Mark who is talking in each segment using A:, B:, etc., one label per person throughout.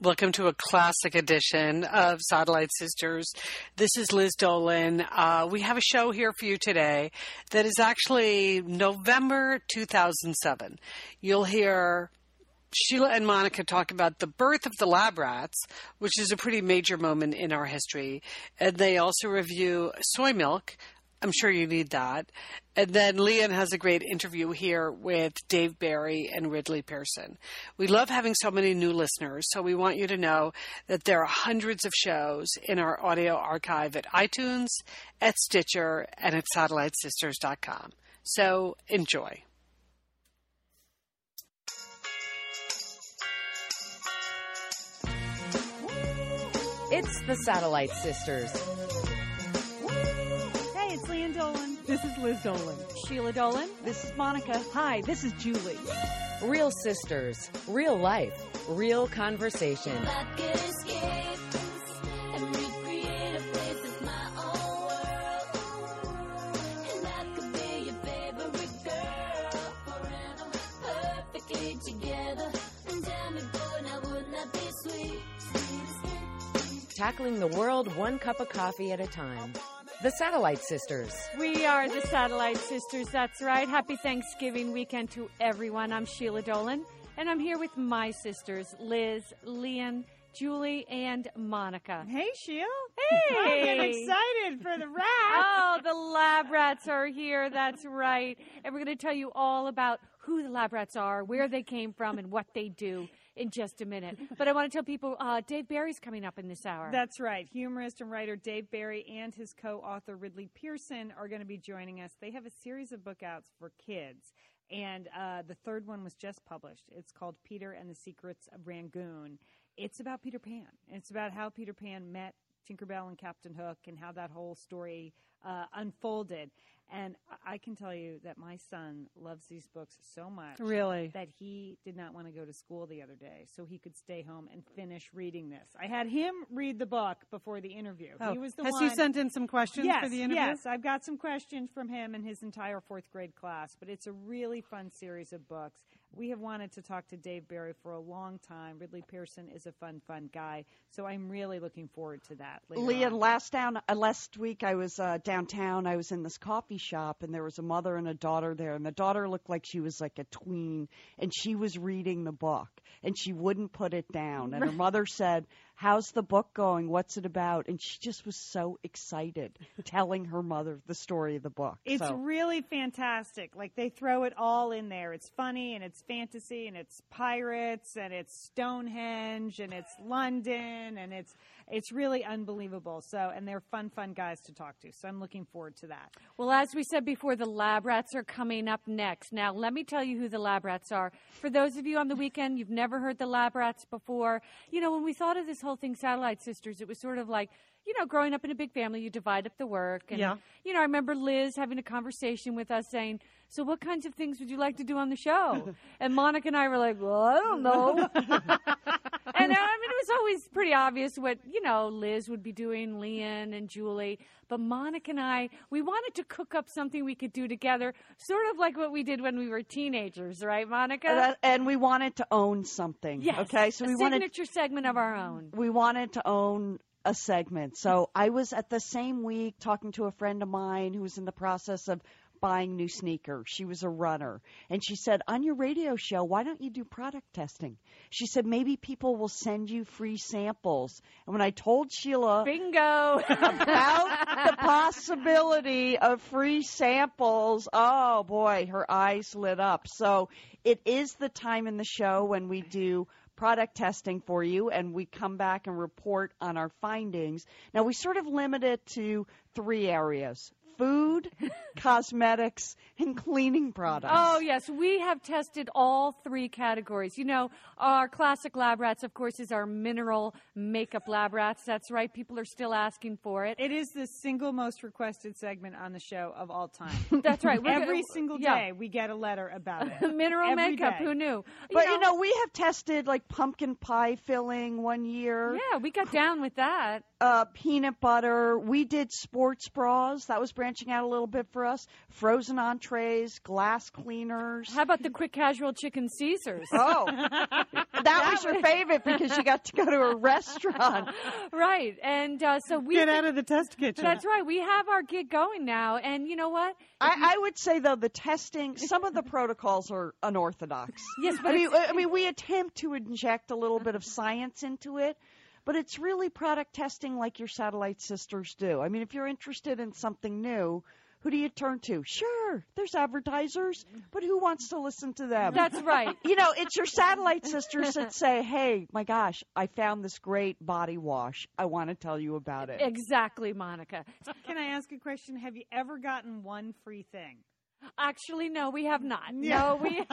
A: Welcome to a classic edition of Satellite Sisters. This is Liz Dolan. Uh, we have a show here for you today that is actually November 2007. You'll hear Sheila and Monica talk about the birth of the lab rats, which is a pretty major moment in our history. And they also review soy milk, I'm sure you need that. And then Lian has a great interview here with Dave Barry and Ridley Pearson. We love having so many new listeners, so we want you to know that there are hundreds of shows in our audio archive at iTunes, at Stitcher, and at satellitesisters.com. So enjoy.
B: It's the Satellite Sisters.
C: This is Liz Dolan.
D: Sheila Dolan.
C: This is Monica.
E: Hi, this is Julie.
B: Real sisters, real life, real conversation. Tackling the world one cup of coffee at a time. The Satellite Sisters.
D: We are the Satellite Sisters. That's right. Happy Thanksgiving weekend to everyone. I'm Sheila Dolan, and I'm here with my sisters, Liz, Lian, Julie, and Monica.
E: Hey, Sheila.
D: Hey!
E: I'm excited for the rats.
D: Oh, the lab rats are here. That's right. And we're going to tell you all about who the lab rats are, where they came from, and what they do in just a minute. But I want to tell people uh, Dave Barry's coming up in this hour.
E: That's right. Humorist and writer Dave Barry and his co author Ridley Pearson are going to be joining us. They have a series of book outs for kids. And uh, the third one was just published. It's called Peter and the Secrets of Rundoon. It's about Peter Pan. It's about how Peter Pan met Tinkerbell and Captain Hook and how that whole story uh, unfolded. And I can tell you that my son loves these books so much.
C: Really?
E: That he did not want to go to school the other day so he could stay home and finish reading this. I had him read the book before the interview.
C: Oh,
E: he was the
C: has
E: one.
C: he sent in some questions
E: yes,
C: for the interview?
E: Yes, I've got some questions from him and his entire fourth grade class, but it's a really fun series of books. We have wanted to talk to Dave Barry for a long time. Ridley Pearson is a fun, fun guy, so I'm really looking forward to that.
F: Leah,
E: on.
F: last down uh, last week I was uh, downtown. I was in this coffee shop, and there was a mother and a daughter there, and the daughter looked like she was like a tween, and she was reading the book, and she wouldn't put it down. And her mother said, "How's the book going? What's it about?" And she just was so excited, telling her mother the story of the book.
E: It's
F: so.
E: really fantastic. Like they throw it all in there. It's funny and it's fantasy and it's pirates and it's Stonehenge and it's London and it's it's really unbelievable. So and they're fun, fun guys to talk to. So I'm looking forward to that.
D: Well, as we said before, the lab rats are coming up next. Now, let me tell you who the lab rats are. For those of you on the weekend, you've never heard the lab rats before. You know, when we thought of this whole thing, Satellite Sisters, it was sort of like, you know, growing up in a big family, you divide up the work. And,
C: Yeah.
D: you know, I remember Liz having a conversation with us saying, so what kinds of things would you like to do on the show? and Monica and I were like, well, I don't know. and I mean, it was pretty obvious what, you know, Liz would be doing, Lian and Julie. But Monica and I, we wanted to cook up something we could do together, sort of like what we did when we were teenagers, right, Monica?
F: And, that- and we wanted to own something.
D: yes.
F: Okay, so
D: a
F: we wanted
D: signature segment of our own.
F: we wanted to own a segment. So I was at the same week talking to a friend of mine who was in the process of buying new sneakers. She was a runner. And she said, On your radio show, why don't you do product testing? She said, Maybe people will send you free samples. And when I told Sheila
D: Bingo.
F: about the possibility of free samples, oh boy, her eyes lit up. So it is the time in the show when we do product testing for you and we come back and report on our findings. Now we sort of limit it to three areas. Food, cosmetics, and cleaning products.
D: Oh, yes. We have tested all three categories. You know, our classic lab rats, of course, is our mineral makeup lab rats. That's right. People are still asking for it.
E: It is the single most requested segment on the show of all time.
D: That's right. We're
E: Every
D: gonna-
E: single
D: yeah.
E: day we get a letter about it.
D: mineral
E: Every
D: makeup.
E: day.
D: Who knew?
F: But you know, we have tested like pumpkin pie filling one year.
D: yeah, we got down with that.
F: Uh, peanut butter. We did sports bras. That was branching out a little bit for us. Frozen entrees, glass cleaners.
D: How about the quick casual chicken Caesars?
F: Oh, that was your favorite because you got to go to a restaurant.
D: right. And uh, so we
C: Get out of the test kitchen.
D: That's right. We have our gig going now, and you know what?
F: I, I would say though the testing, some of the protocols are unorthodox.
D: Yes, but
F: I mean, I mean, we attempt to inject a little bit of science into it, but it's really product testing like your satellite sisters do. I mean, if you're interested in something new, who do you turn to? Sure, there's advertisers, but who wants to listen to them?
D: That's right.
F: you know, it's your satellite sisters that say, "Hey, my gosh, I found this great body wash. I want to tell you about it."
D: Exactly, Monica.
E: Can I ask a question? Have you ever gotten one free thing?
D: Actually, no, we have not.
C: Yeah.
D: No, we.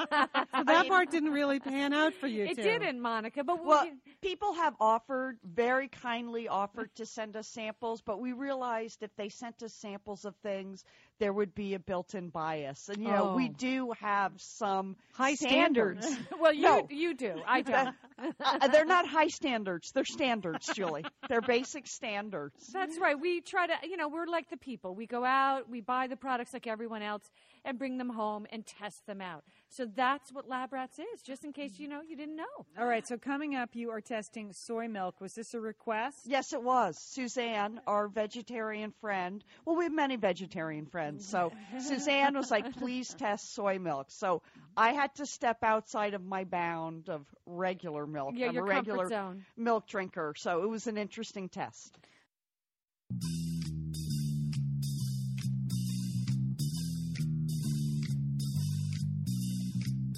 C: So that part didn't really pan out for you
D: it
C: two.
D: didn't, Monica. But we-
F: people have offered, very kindly offered to send us samples, but we realized if they sent us samples of things, there would be a built-in bias. And you know, we
D: Oh.
F: do have some
C: High
F: standards.
D: well, you
F: No.
D: you do. I don't.
F: Uh, they're not high standards; they're standards, Julie. They're basic standards.
D: That's right. We try to, you know, we're like the people. We go out, we buy the products like everyone else, and bring them home and test them out. So that's what Lab Rats is. Just in case you know you didn't know.
E: All right, so coming up, you are testing soy milk. Was this a request?
F: Yes, it was. Suzanne, our vegetarian friend. Well, we have many vegetarian friends. So Suzanne was like, please test soy milk. So I had to step outside of my bound of regular milk.
D: Yeah,
F: I'm
D: your
F: a regular
D: comfort zone.
F: milk drinker. So it was an interesting test.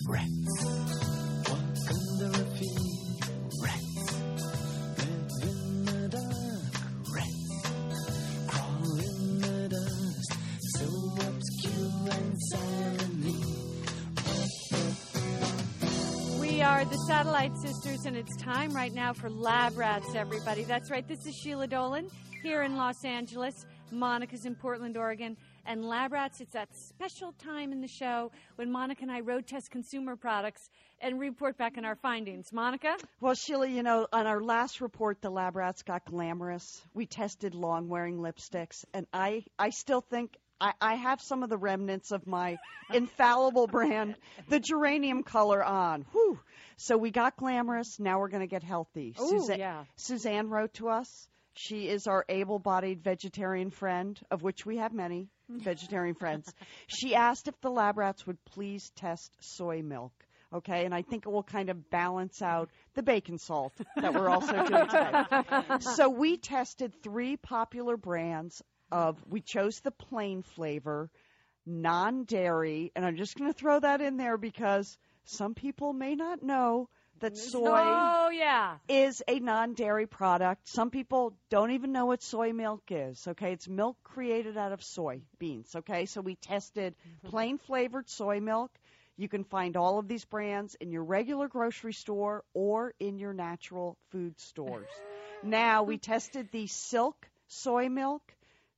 G: Rats.
D: Are the Satellite Sisters, and it's time right now for Lab Rats, everybody. That's right. This is Sheila Dolan here in Los Angeles. Monica's in Portland, Oregon. And Lab Rats, it's that special time in the show when Monica and I road test consumer products and report back on our findings. Monica?
F: Well, Sheila, you know, on our last report, the lab rats got glamorous. We tested long wearing lipsticks, and I, I still think I, I have some of the remnants of my infallible brand, the geranium color on. Whew. So we got glamorous. Now we're going to get healthy.
D: Ooh,
F: Suzanne,
D: yeah.
F: Suzanne wrote to us. She is our able bodied vegetarian friend, of which we have many vegetarian friends. She asked if the lab rats would please test soy milk. Okay, and I think it will kind of balance out the bacon salt that we're also doing today. so we tested three popular brands of we chose the plain flavor, non-dairy, and I'm just going to throw that in there because some people may not know that soy
D: Oh, yeah.
F: is a non-dairy product. Some people don't even know what soy milk is. Okay, it's milk created out of soy beans. Okay, so we tested plain flavored soy milk. You can find all of these brands in your regular grocery store or in your natural food stores. now we tested the Silk soy milk,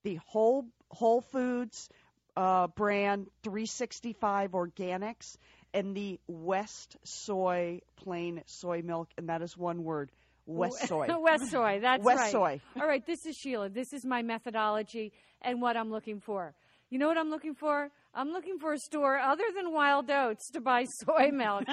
F: the Whole Whole Foods uh, brand 365 Organics, and the West Soy plain soy milk, and that is one word, West Soy.
D: West Soy, that's
F: West
D: right.
F: Soy.
D: All right, this is Sheila. This is my methodology and what I'm looking for. You know what I'm looking for? I'm looking for a store other than Wild Oats to buy soy milk.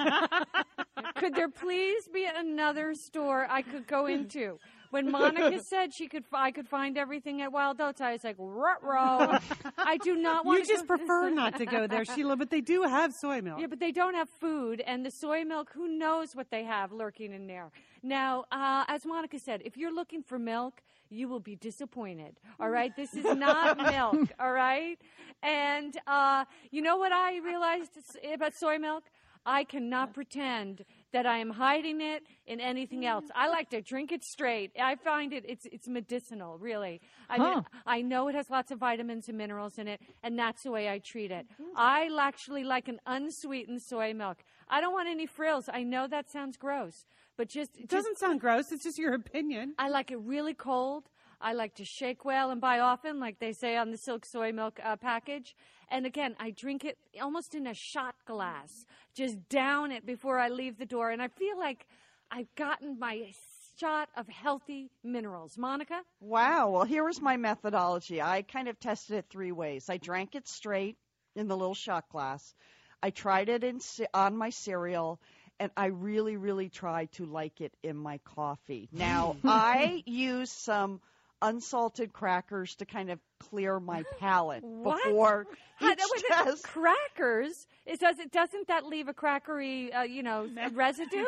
D: could there please be another store I could go into? When Monica said she could, I could find everything at Wild Oats, I was like, "Ruh-roh." I do not want
C: You
D: to.
C: just
D: go-
C: prefer not to go there, Sheila, but they do have soy milk.
D: yeah, but they don't have food, and the soy milk, who knows what they have lurking in there. Now, uh, as Monica said, if you're looking for milk, you will be disappointed. All right? This is not milk, all right? And uh, you know what I realized about soy milk? I cannot pretend that I am hiding it in anything else. I like to drink it straight. I find it it's it's medicinal, really. I mean, I know it has lots of vitamins and minerals in it, and that's the way I treat it. I actually like an unsweetened soy milk. I don't want any frills. I know that sounds gross, but just
C: It
D: just
C: doesn't sound gross. It's just your opinion.
D: I like it really cold. I like to shake well and buy often, like they say on the silk soy milk uh, package. And again, I drink it almost in a shot glass, just down it before I leave the door. And I feel like I've gotten my shot of healthy minerals. Monica?
F: Wow. Well, here was my methodology. I kind of tested it three ways. I drank it straight in the little shot glass. I tried it in on my cereal, and I really, really tried to like it in my coffee. Now, I use some unsalted crackers to kind of clear my palate
D: What?
F: before each
D: that was-
F: test.
D: Crackers? It does it doesn't that leave a crackery uh, you know residue?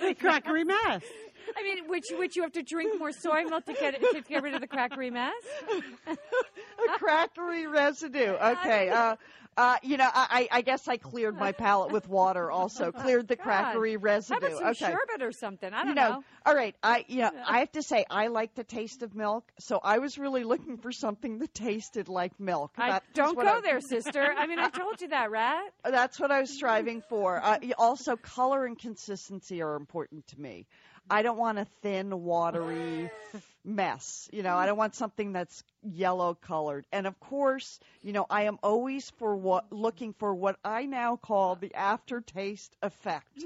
C: A crackery mess.
D: I mean, which which you have to drink more soy milk to get to get rid of the crackery mess.
F: a crackery residue. Okay. Uh, uh, you know, I, I guess I cleared my palate with water. Also, cleared the
D: God.
F: crackery
D: How
F: residue.
D: about some
F: okay.
D: sherbet or something? I don't
F: you know,
D: know.
F: all right. I you know, I have to say I like the taste of milk, so I was really looking for something that tasted like milk.
D: I don't go
F: I-
D: there, sister. I mean, I told you that, rat.
F: That's what I was striving for. Uh, also, color and consistency are important to me. I don't want a thin, watery mess. You know, I don't want something that's yellow colored. And of course, you know, I am always for what looking for what I now call the aftertaste effect.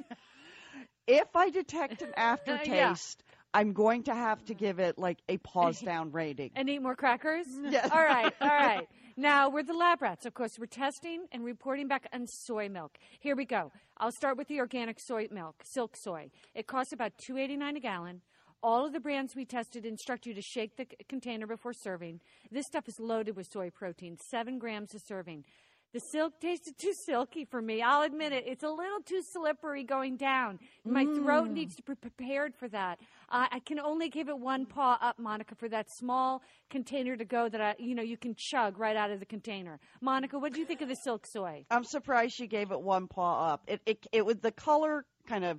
F: if I detect an aftertaste, I'm going to have to give it like a pause down rating.
D: And eat more crackers?
F: Yes.
D: All right, all right. Now, we're the lab rats. Of course, we're testing and reporting back on soy milk. Here we go. I'll start with the organic soy milk, silk soy. It costs about two eighty nine a gallon. All of the brands we tested instruct you to shake the c- container before serving. This stuff is loaded with soy protein, seven grams a serving. The silk tasted too silky for me. I'll admit it. It's a little too slippery going down. My throat needs to be prepared for that. Uh, I can only give it one paw up, Monica, for that small container to go that I, you know, you can chug right out of the container. Monica, what do you think of the silk soy?
F: I'm surprised you gave it one paw up. It it it was the color kind of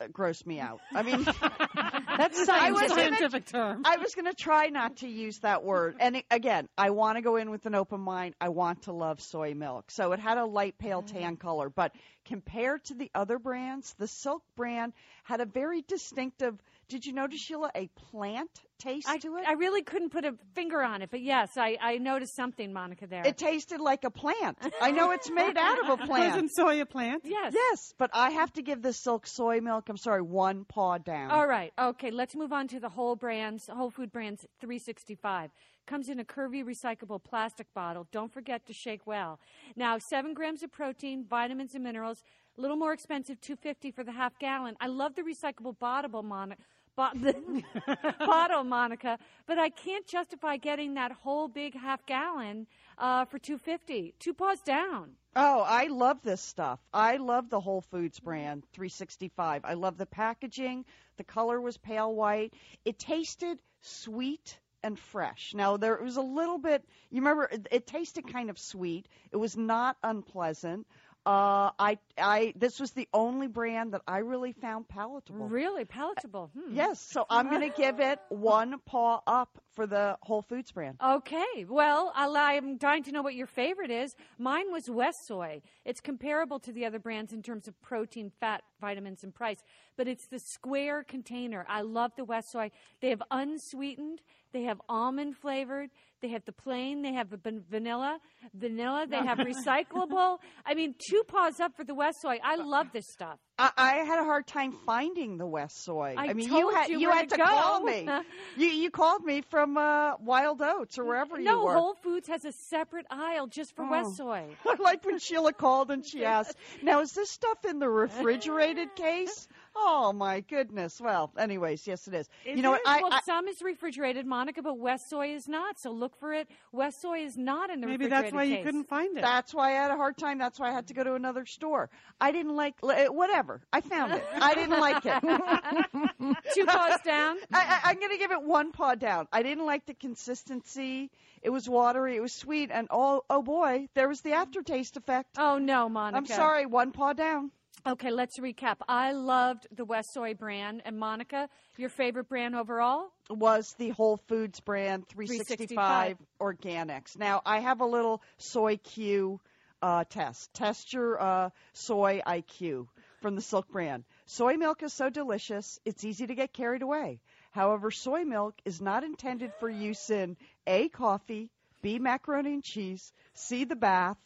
F: Uh, grossed me out. I mean,
C: That's
F: I was
C: a
F: gonna-
C: scientific term.
F: I was going to try not to use that word. And it, again, I want to go in with an open mind. I want to love soy milk. So it had a light pale mm-hmm. tan color, but compared to the other brands, the Silk brand had a very distinctive. Did you notice Sheila a plant taste
D: I,
F: to it?
D: I really couldn't put a finger on it, but yes, I, I noticed something, Monica, there.
F: it tasted like a plant. I know it's made out of a plant.
C: Wasn't soy a plant?
D: yes.
F: Yes, but I have to give the Silk soy milk. I'm sorry, one paw down.
D: All right. Okay. Let's move on to the whole brands, Whole Food Brands 365. Comes in a curvy recyclable plastic bottle. Don't forget to shake well. Now, seven grams of protein, vitamins and minerals. A little more expensive, two fifty for the half gallon. I love the recyclable bottle, Monica. Bo- bottle, Monica, but I can't justify getting that whole big half gallon uh, for two fifty. Two paws down.
F: Oh, I love this stuff. I love the Whole Foods brand 365. I love the packaging. The color was pale white. It tasted sweet and fresh. Now there was a little bit. You remember it, it tasted kind of sweet. It was not unpleasant. Uh, I, I, this was the only brand that I really found palatable.
D: Really palatable. Hmm.
F: Yes, so I'm going to give it one paw up for the Whole Foods brand.
D: Okay. Well, I'll- I'm dying to know what your favorite is. Mine was West Soy. It's comparable to the other brands in terms of protein, fat, vitamins, and price, but it's the square container. I love the West Soy. They have unsweetened, they have almond flavored, they have the plain, they have the van- vanilla, vanilla, they have recyclable. I mean, two paws up for the West Soy. I love this stuff.
F: I, I had a hard time finding the West Soy.
D: I
F: mean,
D: told
F: you had
D: you where
F: had
D: to
F: to, call me. you you called me from uh, Wild Oats or wherever you were. No.
D: Whole Foods has a separate aisle just for
F: Oh.
D: West Soy.
F: I like when Sheila called and she asked, "Now is this stuff in the refrigerated case?" Oh my goodness. Well, anyways, yes, it is.
E: Is
F: you know
E: it?
F: what? I,
D: well,
F: I,
D: some is refrigerated, Monica, but West Soy is not. So look for it. West Soy is not in the refrigerator.
C: Maybe
D: refrigerated
C: that's why you couldn't find it.
F: that's why I had a hard time. That's why I had to go to another store. I didn't like eh, whatever. I found it. I didn't like it.
D: Two paws down.
F: I, I, I'm going to give it one paw down. I didn't like the consistency. It was watery. It was sweet, and oh, oh boy, there was the aftertaste effect.
D: Oh no, Monica.
F: I'm sorry, one paw down.
D: Okay, let's recap. I loved the West Soy brand, and Monica, your favorite brand overall?
F: Was the Whole Foods brand 365, organics. Now I have a little soy Q uh, test. Test your uh, soy IQ from the Silk brand. Soy milk is so delicious, it's easy to get carried away. However, soy milk is not intended for use in A, coffee, B, macaroni and cheese, C, the bath,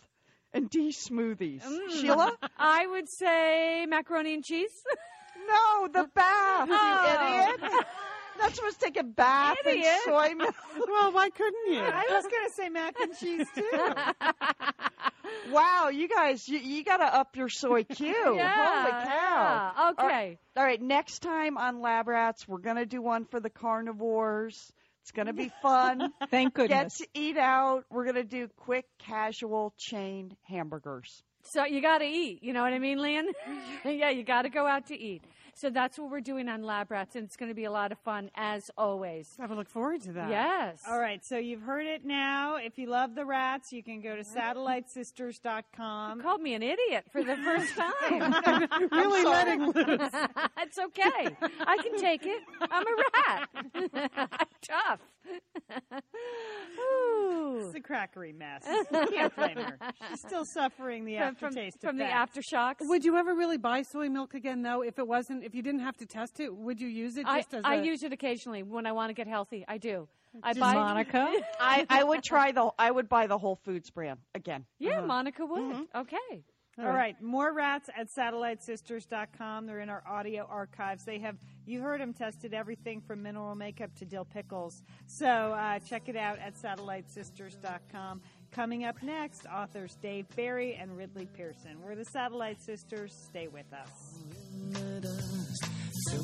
F: and D, smoothies. Mm. Sheila?
D: I would say macaroni and cheese.
F: No, the bath. Oh. Idiot. not supposed to take a bath in
D: Idiot.
F: soy milk.
C: Well, why couldn't you?
E: I was going to say mac and cheese too.
F: Wow, you guys, you, you got to up your soy Q. Holy cow.
D: yeah. Okay.
F: All right, next time on Lab Rats, we're going to do one for the carnivores. It's going to be fun.
C: Thank goodness.
F: Get to eat out. We're going to do quick, casual, chain hamburgers.
D: So you got to eat. You know what I mean, Lian? yeah, you got to go out to eat. So that's what we're doing on Lab Rats, and it's going to be a lot of fun as always.
C: I would look forward to that.
D: Yes.
E: All right, so you've heard it now. If you love the rats, you can go to satellitesisters.com.
D: You called me an idiot for the first time.
C: Really letting loose.
D: it's okay. I can take it. I'm a rat. I'm tough. Ooh.
E: It's a crackery mess. You can't blame her. She's still suffering the
D: From, from, from the aftershocks.
C: Would you ever really buy soy milk again, though? If it wasn't, if you didn't have to test it, would you use it
D: I,
C: just as
D: I
C: a?
D: use it occasionally when I want to get healthy. I do. I
C: Just
D: buy
C: Monica?
F: I, I would try the I would buy the Whole Foods brand again.
D: Yeah,
C: Uh-huh.
D: Monica would.
E: Mm-hmm.
D: Okay.
E: All right, more rats at satellitesisters.com. They're in our audio archives. They have, you heard them, tested everything from mineral makeup to dill pickles. So uh, check it out at satellitesisters.com. Coming up next, authors Dave Barry and Ridley Pearson. We're the Satellite Sisters. Stay with us.
G: So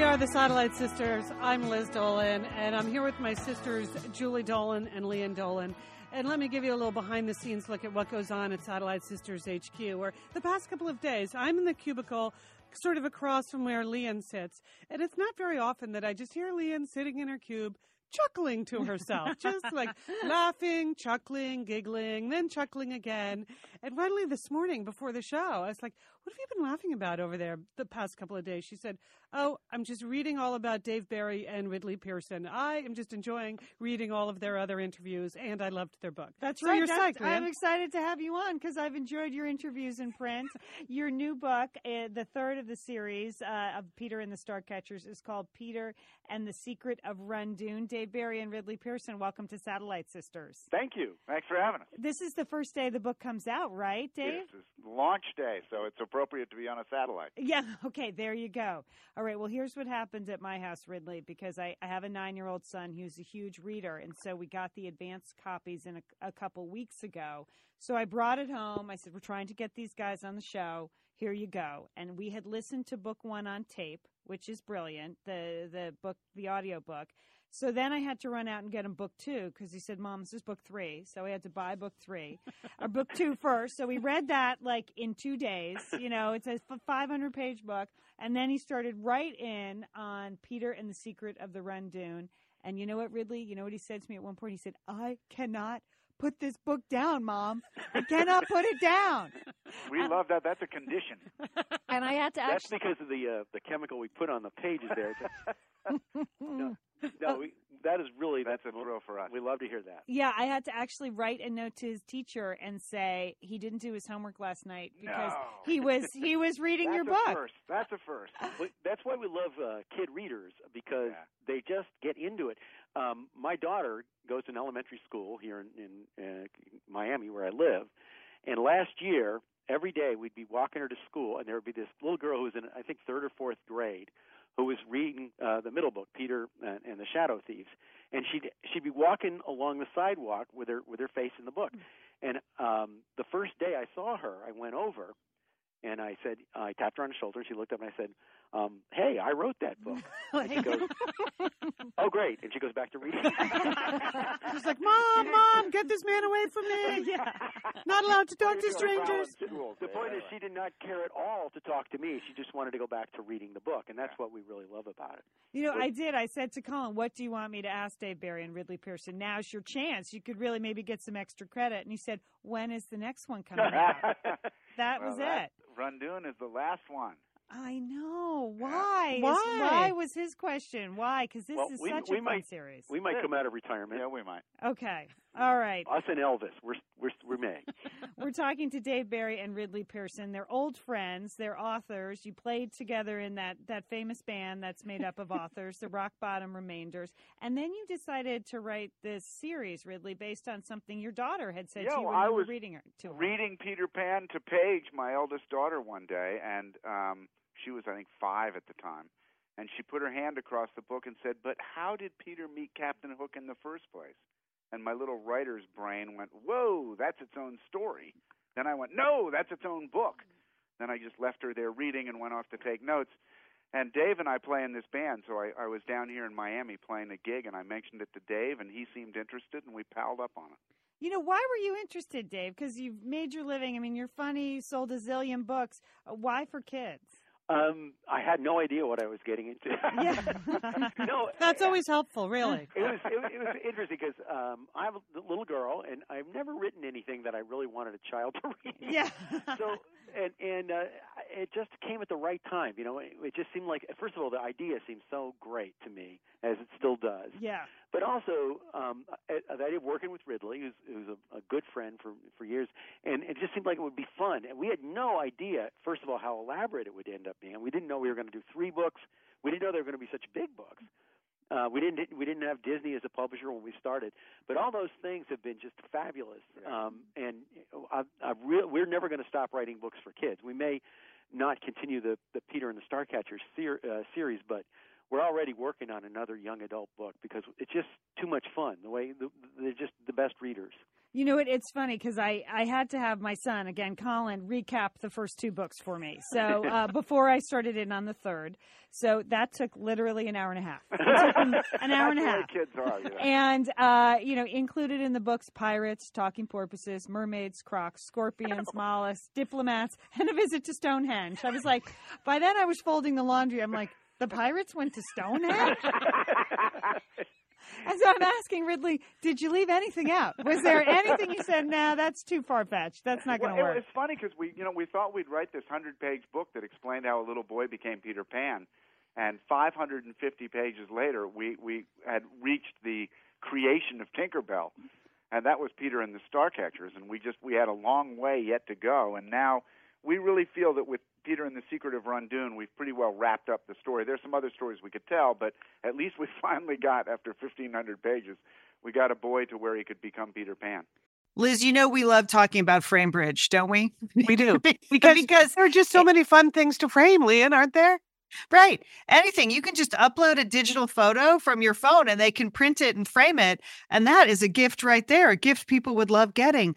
C: We are the Satellite Sisters. I'm Liz Dolan, and I'm here with my sisters, Julie Dolan and Lian Dolan. And let me give you a little behind the scenes look at what goes on at Satellite Sisters HQ, where the past couple of days, I'm in the cubicle sort of across from where Lian sits. And it's not very often that I just hear Lian sitting in her cube chuckling to herself, just like laughing, chuckling, giggling, then chuckling again. And finally, this morning before the show, I was like, What have you been laughing about over there the past couple of days? She said, Oh, I'm just reading all about Dave Barry and Ridley Pearson. I am just enjoying reading all of their other interviews, and I loved their book.
E: That's
C: so
E: right.
C: You're
E: That's-
C: psyched,
E: I'm excited to have you on because I've enjoyed your interviews in print. your new book, uh, the third of the series uh, of Peter and the Starcatchers, is called Peter and the Secret of Rundoon. Dave Barry and Ridley Pearson, welcome to Satellite Sisters.
H: Thank you. Thanks for having us.
E: This is the first day the book comes out, right, Dave?
H: It's launch day, so it's appropriate to be on a satellite.
E: Yeah, okay, there you go. All right, well, here's what happened at my house, Ridley, because I, I have a nine year old son who's a huge reader, and so we got the advanced copies in a, a couple weeks ago. So I brought it home. I said, We're trying to get these guys on the show. Here you go. And we had listened to book one on tape, which is brilliant, the, the book, the audio book. So then I had to run out and get him book two because he said, Mom, this is book three. So we had to buy book three or book two first. So we read that like in two days. You know, it's a 500 page book. And then he started right in on Peter and the Secret of the Rundoon. And you know what, Ridley? You know what he said to me at one point? He said, I cannot put this book down, Mom. I cannot put it down.
H: We love that. That's a condition.
D: And I had to
I: That's
D: actually.
I: because of the uh, the chemical we put on the pages there. no, no we, that is really
H: That's a thrill for us.
I: We love to hear that.
E: Yeah, I had to actually write a note to his teacher and say he didn't do his homework last night because
H: No.
E: he was he was reading your book.
H: first. That's a first.
I: That's why we love uh, kid readers because
H: Yeah.
I: they just get into it. Um, my daughter goes to an elementary school here in, in uh, Miami, where I live, and last year, every day we'd be walking her to school, and there would be this little girl who was in, I think, third or fourth grade, who was reading uh, the middle book, Peter and, and the Shadow Thieves, and she'd she'd be walking along the sidewalk with her with her face in the book, and um, the first day I saw her, I went over, and I said, I tapped her on the shoulder, and she looked up, and I said, um, "Hey, I wrote that book." And she goes, "Oh, great!" And she goes back to reading.
C: She's like, Mom, Mom, get this man away from me. Not allowed to talk to strangers.
I: The point is, she did not care at all to talk to me. She just wanted to go back to reading the book, and that's what we really love about it.
E: You know, I did. I said to Colin, "What do you want me to ask Dave Barry and Ridley Pearson? Now's your chance. You could really maybe get some extra credit." And he said, "When is the next one coming out?" That
H: Well,
E: was
H: that-
E: it.
H: Rundoon is the last one.
E: I know. Why? Is-
C: Why?
E: Why was his question? Why? Because this
I: Well,
E: is
I: we-
E: such
I: we
E: a fun
I: might-
E: series.
I: We might come out of retirement.
H: Yeah, we might.
E: Okay. All right.
I: Us and Elvis, we're we're we're may.
E: We're talking to Dave Barry and Ridley Pearson. They're old friends. They're authors. You played together in that, that famous band that's made up of authors, the Rock Bottom Remainders. And then you decided to write this series, Ridley, based on something your daughter had said
H: Yeah,
E: to you
H: well, I
E: you were
H: was
E: reading her to her.
H: reading Peter Pan to Paige, my eldest daughter, one day, and um, she was, I think, five at the time. And she put her hand across the book and said, But how did Peter meet Captain Hook in the first place? And my little writer's brain went, Whoa, that's its own story. Then I went, No, that's its own book. Then I just left her there reading and went off to take notes. And Dave and I play in this band, so I, I was down here in Miami playing a gig, and I mentioned it to Dave, and he seemed interested, and we palled up on it.
E: You know, why were you interested, Dave? Because you've made your living. I mean, you're funny, you sold a zillion books. Why for kids?
I: Um, I had no idea what I was getting into. no,
C: That's always helpful, really.
I: it was it, was- it was interesting because um, I have a little girl, and I've never written anything that I really wanted a child to read.
E: Yeah.
I: so and and uh, it just came at the right time. You know, it, it just seemed like first of all the idea seemed so great to me, as it still does.
E: Yeah.
I: But also, um, I, I did working with Ridley, who's, who's a, a good friend for for years, and it just seemed like it would be fun. And we had no idea, first of all, how elaborate it would end up being. We didn't know we were going to do three books. We didn't know they were going to be such big books. Uh, we didn't we didn't have Disney as a publisher when we started, but all those things have been just fabulous. Um, and I, I re- we're never going to stop writing books for kids. We may not continue the the Peter and the Starcatcher ser- uh, series, but we're already working on another young adult book because it's just too much fun. The way the, they're just the best readers.
E: You know, it, it's funny because I, I had to have my son, again, Colin, recap the first two books for me. So uh, before I started in on the third. So that took literally an hour and a half. An hour and a half.
H: kids are. You know.
E: And, uh, you know, included in the books pirates, talking porpoises, mermaids, crocs, scorpions, mollusks, diplomats, and a visit to Stonehenge. I was like, by then I was folding the laundry. I'm like, the pirates went to Stonehenge? And so I'm asking Ridley, did you leave anything out? Was there anything you said, nah, that's too far fetched. That's not going
H: well,
E: to
H: it-
E: work?
H: It's funny because we, you know, we thought we'd write this hundred-page book that explained how a little boy became Peter Pan, and 550 pages later, we we had reached the creation of Tinkerbell, and that was Peter and the Starcatchers, and we just we had a long way yet to go, and now we really feel that with Peter and the Secret of Rundoon, we've pretty well wrapped up the story. There's some other stories we could tell, but at least we finally got after 1,500 pages, we got a boy to where he could become Peter Pan.
J: Liz, you know we love talking about Framebridge, don't we?
K: We do.
J: because,
K: Because there are just so many fun things to frame, Lian, aren't there?
J: Right. Anything. You can just upload a digital photo from your phone and they can print it and frame it. And that is a gift right there, a gift people would love getting.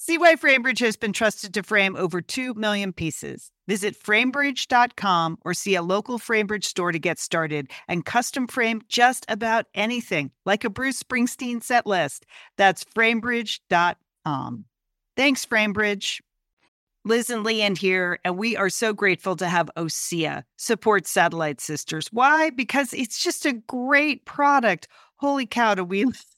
J: See why Framebridge has been trusted to frame over 2 million pieces. Visit framebridge.com or see a local Framebridge store to get started and custom frame just about anything, like a Bruce Springsteen set list. That's framebridge.com. Thanks, Framebridge. Liz and Lian here, and we are so grateful to have Osea support Satellite Sisters. Why? Because it's just a great product. Holy cow, do we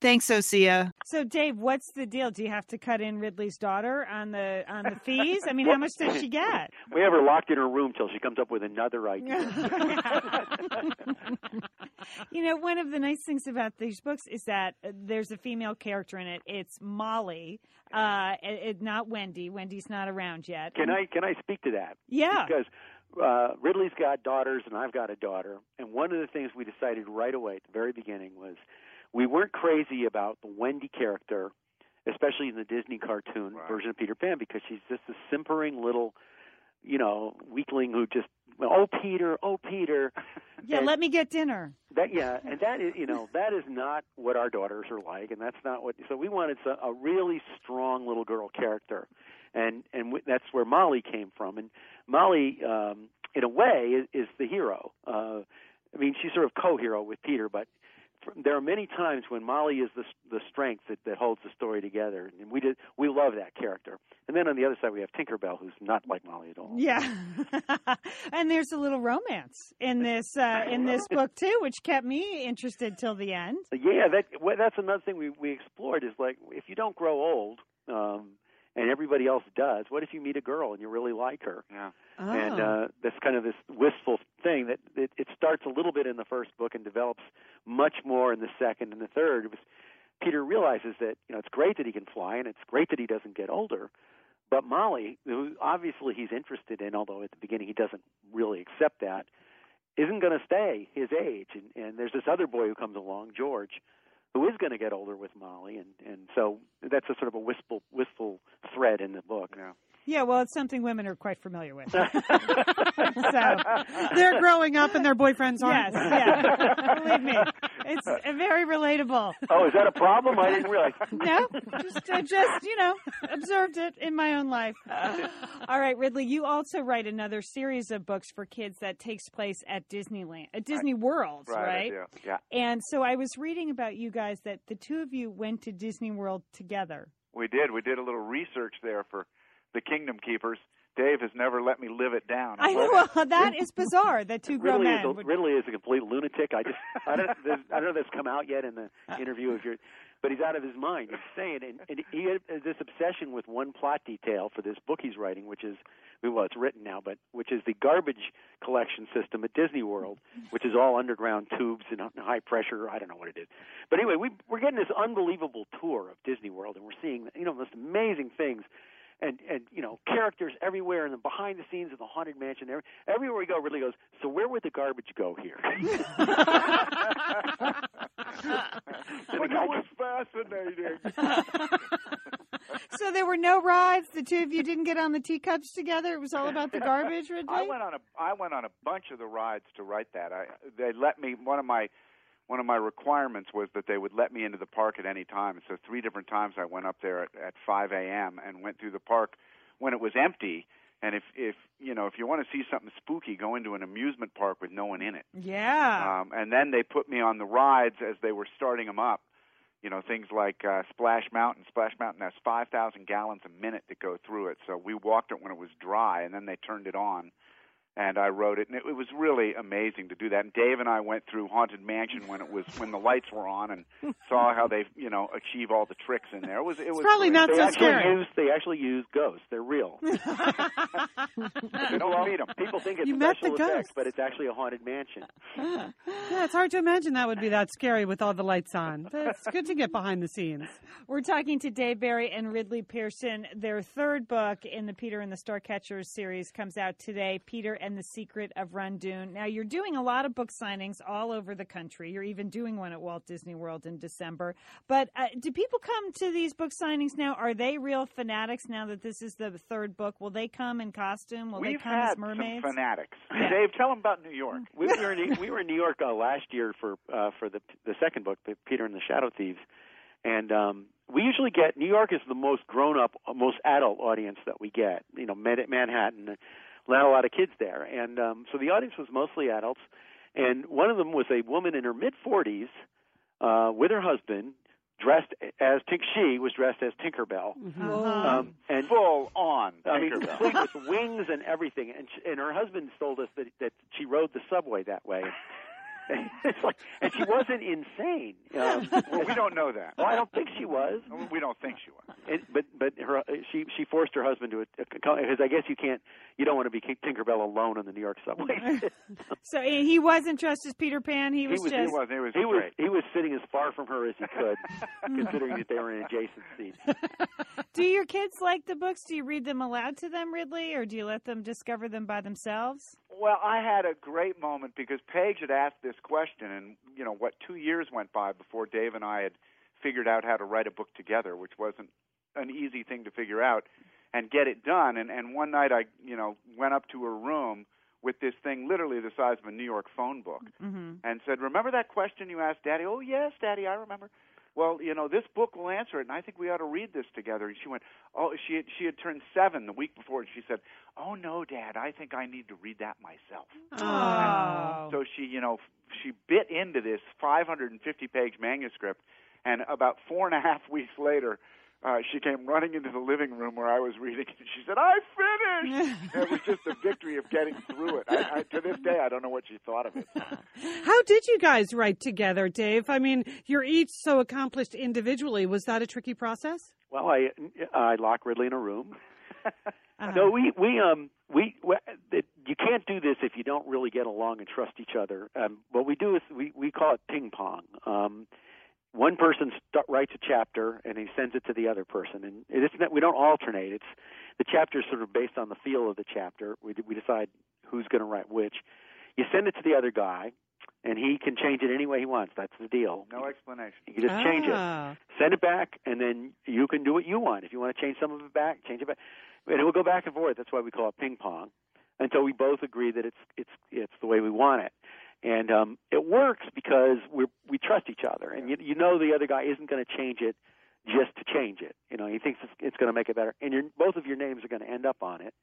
J: Thanks, Osea.
E: So, Dave, what's the deal? Do you have to cut in Ridley's daughter on the on the fees? I mean, how much does she get?
I: We have her locked in her room till she comes up with another idea.
E: you know, one of the nice things about these books is that uh, there's a female character in it. It's Molly, uh, it, it- not Wendy. Wendy's not around yet.
I: Can I can I speak to that?
E: Yeah.
I: Because uh, Ridley's got daughters and I've got a daughter, and one of the things we decided right away at the very beginning was we weren't crazy about the Wendy character, especially in the Disney cartoon version of Peter Pan, because she's just a simpering little, you know, weakling who just oh Peter, oh Peter.
E: Yeah,
I: And
E: let me get dinner.
I: that yeah, and that is you know that is not what our daughters are like, and that's not what. So we wanted a, a really strong little girl character, and and w- that's where Molly came from. And Molly, um, in a way, is, is the hero. Uh, I mean, she's sort of co-hero with Peter, but f- there are many times when Molly is the the strength that, that holds the story together, and we did we love that character. And then on the other side, we have Tinkerbell, who's not like Molly at all.
E: Yeah, and there's a little romance in this uh, in this book too, which kept me interested till the end.
I: Yeah, that that's another thing we we explored is like if you don't grow old, um, and everybody else does, what if you meet a girl and you really like her?
H: Yeah.
I: And
E: Oh.
I: uh, that's kind of this wistful thing that it, it starts a little bit in the first book and develops much more in the second and the third. It was, Peter realizes that you know it's great that he can fly and it's great that he doesn't get older, but Molly, who obviously he's interested in, although at the beginning he doesn't really accept that, isn't going to stay his age. And, and there's this other boy who comes along, George, who is going to get older with Molly, and and so that's a sort of a wistful wistful thread in the book.
H: Yeah.
E: Yeah, well, it's something women are quite familiar with. so
C: They're growing up and their boyfriends aren't.
E: yeah, believe me, it's very relatable.
I: oh, is that a problem? I didn't realize.
E: No, just I just you know observed it in my own life. All right, Ridley, you also write another series of books for kids that takes place at Disneyland, at Disney World,
H: Right.
E: right?
H: Yeah.
E: And so I was reading about you guys that the two of you went to Disney World together.
H: We did. We did a little research there for the Kingdom Keepers Dave has never let me live it down.
E: I know well, that is bizarre. That two grown
I: Ridley
E: men.
I: is a,
E: would-
I: Ridley is a complete lunatic. I just I don't there's- I don't know if that's come out yet in the interview if you're but he's out of his mind. He's saying and, and he had this obsession with one plot detail for this book he's writing, which is well it's written now, but which is the garbage collection system at Disney World, which is all underground tubes and high pressure. I don't know what it is, but anyway, we we're getting this unbelievable tour of Disney World, and we're seeing you know most amazing things and and you know characters everywhere and the behind the scenes of the haunted mansion every, everywhere we go really goes so where would the garbage go here
H: But it was fascinating.
E: so there were no rides. The two of you didn't get on the teacups together. It was all about the garbage, Ridley.
H: I went on a I went on a bunch of the rides to write that. I they let me one of my one of my requirements was that they would let me into the park at any time. So three different times I went up there at, at 5 a.m. and went through the park when it was empty. And if if you know if you want to see something spooky, go into an amusement park with no one in it.
E: Yeah.
H: Um, and then they put me on the rides as they were starting them up. You know, things like uh, Splash Mountain. Splash Mountain has 5,000 gallons a minute that go through it. So we walked it when it was dry, and then they turned it on. And I wrote it, and it, it was really amazing to do that. And Dave and I went through Haunted Mansion when it was when the lights were on, and saw how they, you know, achieve all the tricks in there. It was it was
C: probably
H: great.
C: not
I: they
C: so
I: actually
C: scary.
I: use they actually use ghosts they're real
H: You don't meet 'em.
I: people think it's
C: You met
I: special
C: the
I: effects
C: ghosts.
I: but it's actually a haunted mansion
C: Yeah, it's hard to imagine that would be that scary with all the lights on. But it's good to get behind the scenes.
E: We're talking to Dave Barry and Ridley Pearson. Their third book in the Peter and the Starcatchers series comes out today, Peter and the Secret of Rundoon. Now, you're doing a lot of book signings all over the country. You're even doing one at Walt Disney World in December. But uh, do people come to these book signings now? Are they real fanatics now that this is the third book? Will they come in costume? Will
H: We've
E: they come
H: had
E: as mermaids?
H: some fanatics. Dave, tell them about New York.
I: we were in, we were in New York uh, last year for uh, for the the second book, Peter and the Shadow Thieves, and um, we usually get New York is the most grown up, most adult audience that we get. You know, Man- Manhattan, not a lot of kids there, and um, so the audience was mostly adults. And one of them was a woman in her mid forties uh, with her husband, dressed as Tink. She was dressed as Tinkerbell. Um, and
H: Full on.
I: I mean, complete with wings and everything. And sh and her husband told us that that she rode the subway that way. it's like, and she wasn't insane. Um,
H: well, we don't know that.
I: well, I don't think she was.
H: We don't think she was.
I: And, but but her she she forced her husband to because I guess you can't you don't want to be Tinkerbell alone on the New York subway.
E: So he wasn't dressed as Peter Pan. He was,
I: was-
E: just.
H: He was. He was
I: he was he was sitting as far from her as he could, considering that they were in adjacent seats.
E: Do your kids like the books? Do you read them aloud to them, Ridley, or do you let them discover them by themselves?
H: Well, I had a great moment because Paige had asked this question, and you know what? Two years went by before Dave and I had figured out how to write a book together, which wasn't an easy thing to figure out and get it done. And and one night I, you know, went up to her room with this thing literally the size of a New York phone book
E: Mm-hmm.
H: and said, "Remember that question you asked Daddy?" "Oh, yes, Daddy, I remember." Well, you know, this book will answer it, and I think we ought to read this together. And she went, "Oh, she had, she had turned seven the week before, and she said, "Oh no, Dad, I think I need to read that myself."
E: Oh.
H: So she, you know, she bit into this 550-page manuscript, and about four and a half weeks later, uh, she came running into the living room where I was reading, and she said, "I finished." It was just the victory of getting through it. I, I, to this day, I don't know what she thought of it.
C: How did you guys write together, Dave? I mean, you're each so accomplished individually. Was that a tricky process?
I: Well, I I lock Ridley in a room.
E: Uh-huh.
I: No, we we um we, we it, you can't do this if you don't really get along and trust each other. Um, what we do is we we call it ping pong. Um, one person st- writes a chapter and he sends it to the other person, and it's not, we don't alternate. It's the chapter is sort of based on the feel of the chapter. We we decide who's going to write which. You send it to the other guy, and he can change it any way he wants. That's the deal.
H: No explanation.
I: You just change it
C: Ah.
I: send it back, and then you can do what you want. If you want to change some of it back, change it back, and it will go back and forth. That's why we call it ping pong, until we both agree that it's it's it's the way we want it. And um, it works because we we trust each other, and you you know the other guy isn't going to change it just to change it. You know, he thinks it's, it's going to make it better, and your both of your names are going to end up on it.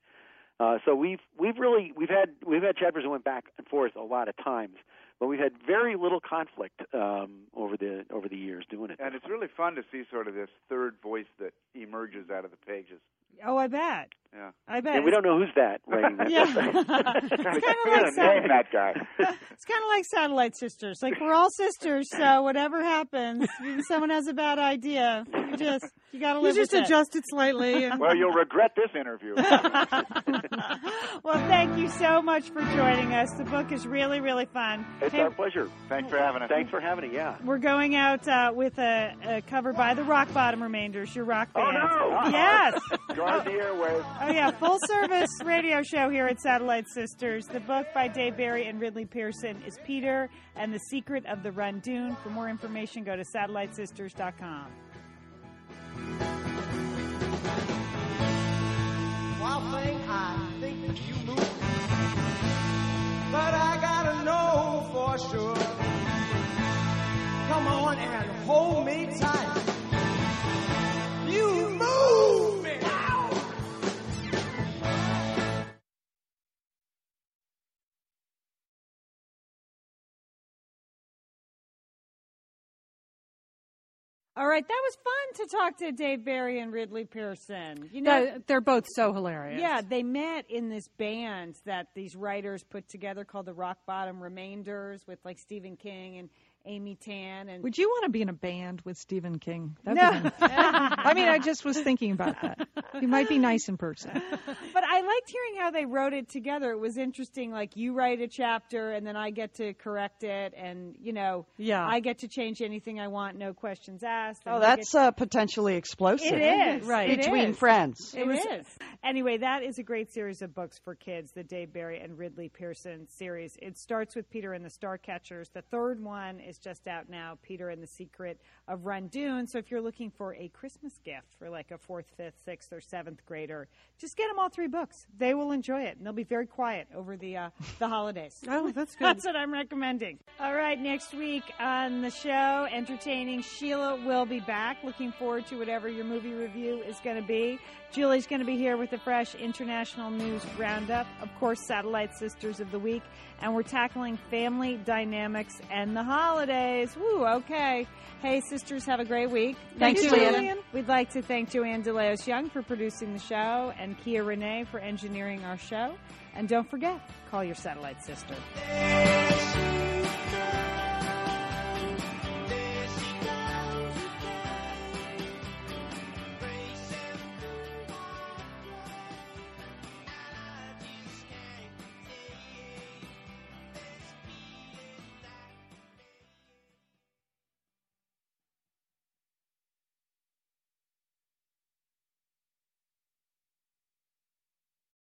I: Uh, so we've we've really we've had we've had chapters that went back and forth a lot of times, but we've had very little conflict um, over the over the years doing it.
H: And it's really fun to see sort of this third voice that emerges out of the pages.
E: Oh, I bet.
H: Yeah.
E: I bet.
I: And we don't know who's that writing that.
E: Yeah. It's kinda like
H: to that guy.
E: It's kind of like satellite sisters. Like we're all sisters, so whatever happens, if someone has a bad idea, you just you got to
C: You
E: live
C: just
E: with it.
C: adjust it slightly. And
H: Well, you'll regret this interview.
E: well, thank you so much for joining us. The book is really, really fun.
I: It's
E: Hey,
I: our pleasure.
H: Thanks for having us.
I: Thanks for having it. Yeah.
E: we're going out uh, with a, a cover by the Rock Bottom Remainders, your rock band.
I: Oh
E: band.
I: no!
E: Yes.
H: Guard the airwaves.
E: Oh yeah, full service radio show here at Satellite Sisters. The book by Dave Barry and Ridley Pearson is Peter and the Secret of the Rundoon. For more information, go to satellitesisters.com.
G: Wild thing, I think you move. But I gotta know for sure. Come on and hold me tight.
E: All right, that was fun to talk to Dave Barry and Ridley Pearson. You know,
C: They're- they're both so hilarious.
E: Yeah, they met in this band that these writers put together called the Rock Bottom Remainders with like Stephen King and Amy Tan and
L: Would you want to be in a band with Stephen King? That'd
E: No.
L: be. I mean, I just was thinking about that. He might be nice in person.
E: but I liked hearing how they wrote it together. It was interesting. Like you write a chapter, and then I get to correct it, and you know,
C: Yeah.
E: I get to change anything I want, no questions asked.
F: Oh, that's
E: get-
F: uh, potentially explosive.
E: It is
C: Right.
F: Between
E: is.
F: friends.
E: It is. Anyway, that is a great series of books for kids, the Dave Barry and Ridley Pearson series. It starts with Peter and the Starcatchers. The third one is just out now, Peter and the Secret of Rundoon. So if you're looking for a Christmas gift for like a fourth, fifth, sixth, or seventh grader, just get them all three books. They will enjoy it, and they'll be very quiet over the uh, the holidays.
C: Oh, that's good.
E: That's what I'm recommending. All right, next week on the show, entertaining Sheila will be back. Looking forward to whatever your movie review is going to be. Julie's going to be here with the fresh international news roundup. Of course, Satellite Sisters of the Week. And we're tackling family dynamics and the holidays. Woo, okay. Hey, sisters, have a great week.
F: Thanks,
E: you,
F: Julian.
E: Julian. We'd like to thank Joanne DeLeos Young for producing the show and Kia Renee for engineering our show. And don't forget, call your satellite sister.